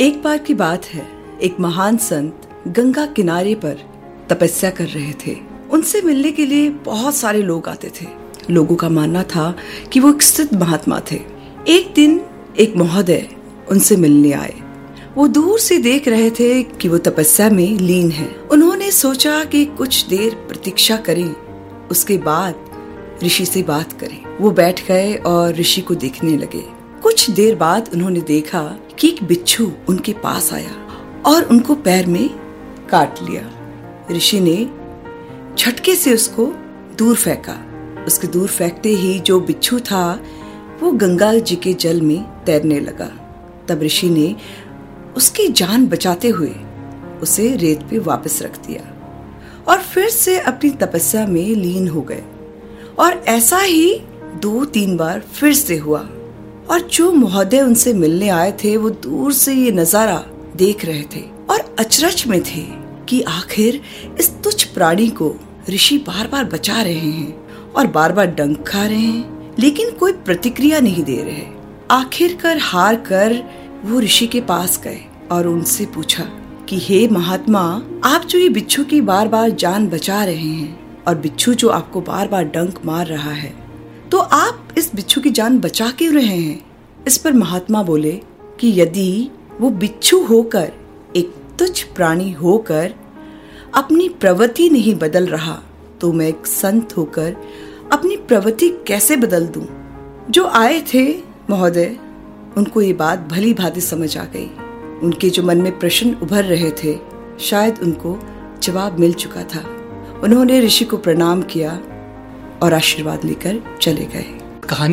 एक बार की बात है, एक महान संत गंगा किनारे पर तपस्या कर रहे थे। उनसे मिलने के लिए बहुत सारे लोग आते थे। लोगों का मानना था कि वो एक सिद्ध महात्मा थे। एक दिन एक महोदय उनसे मिलने आए। वो दूर से देख रहे थे कि वो तपस्या में लीन है। उन्होंने सोचा कि कुछ देर प्रतीक्षा करें, उसके बाद ऋषि से बात करें। वो बैठ गए और ऋषि को देखने लगे। कुछ देर बाद उन्होंने देखा कि एक बिच्छू उनके पास आया और उनको पैर में काट लिया। ऋषि ने झटके से उसको दूर फेंका। उसके दूर फेंकते ही जो बिच्छू था, वो गंगा जी के जल में तैरने लगा। तब ऋषि ने उसकी जान बचाते हुए उसे रेत पे वापस रख दिया और फिर से अपनी तपस्या में लीन हो गए। और ऐसा ही दो तीन बार फिर से हुआ। और जो महोदय उनसे मिलने आए थे, वो दूर से ये नज़ारा देख रहे थे और अचरज में थे कि आखिर इस तुच्छ प्राणी को ऋषि बार बार बचा रहे हैं और बार बार डंक खा रहे हैं, लेकिन कोई प्रतिक्रिया नहीं दे रहे। आखिरकार हार कर वो ऋषि के पास गए और उनसे पूछा कि, हे महात्मा, आप जो ये बिच्छू की बार बार जान बचा रहे हैं और बिच्छू जो आपको बार बार डंक मार रहा है तो आप इस बिच्छू की जान बचा क्यों रहे हैं? इस पर महात्मा बोले कि यदि वो बिच्छू होकर, एक तुच्छ प्राणी होकर अपनी प्रवृत्ति नहीं बदल रहा तो मैं एक संत होकर अपनी प्रवृत्ति कैसे बदल दूँ? जो आए थे महोदय, उनको ये बात भली भांति समझ आ गई। उनके जो मन में प्रश्न उभर रहे थे, शायद उनको जवाब मिल चुका था। उन्होंने ऋषि को प्रणाम किया और आशीर्वाद लेकर चले गए। कहानी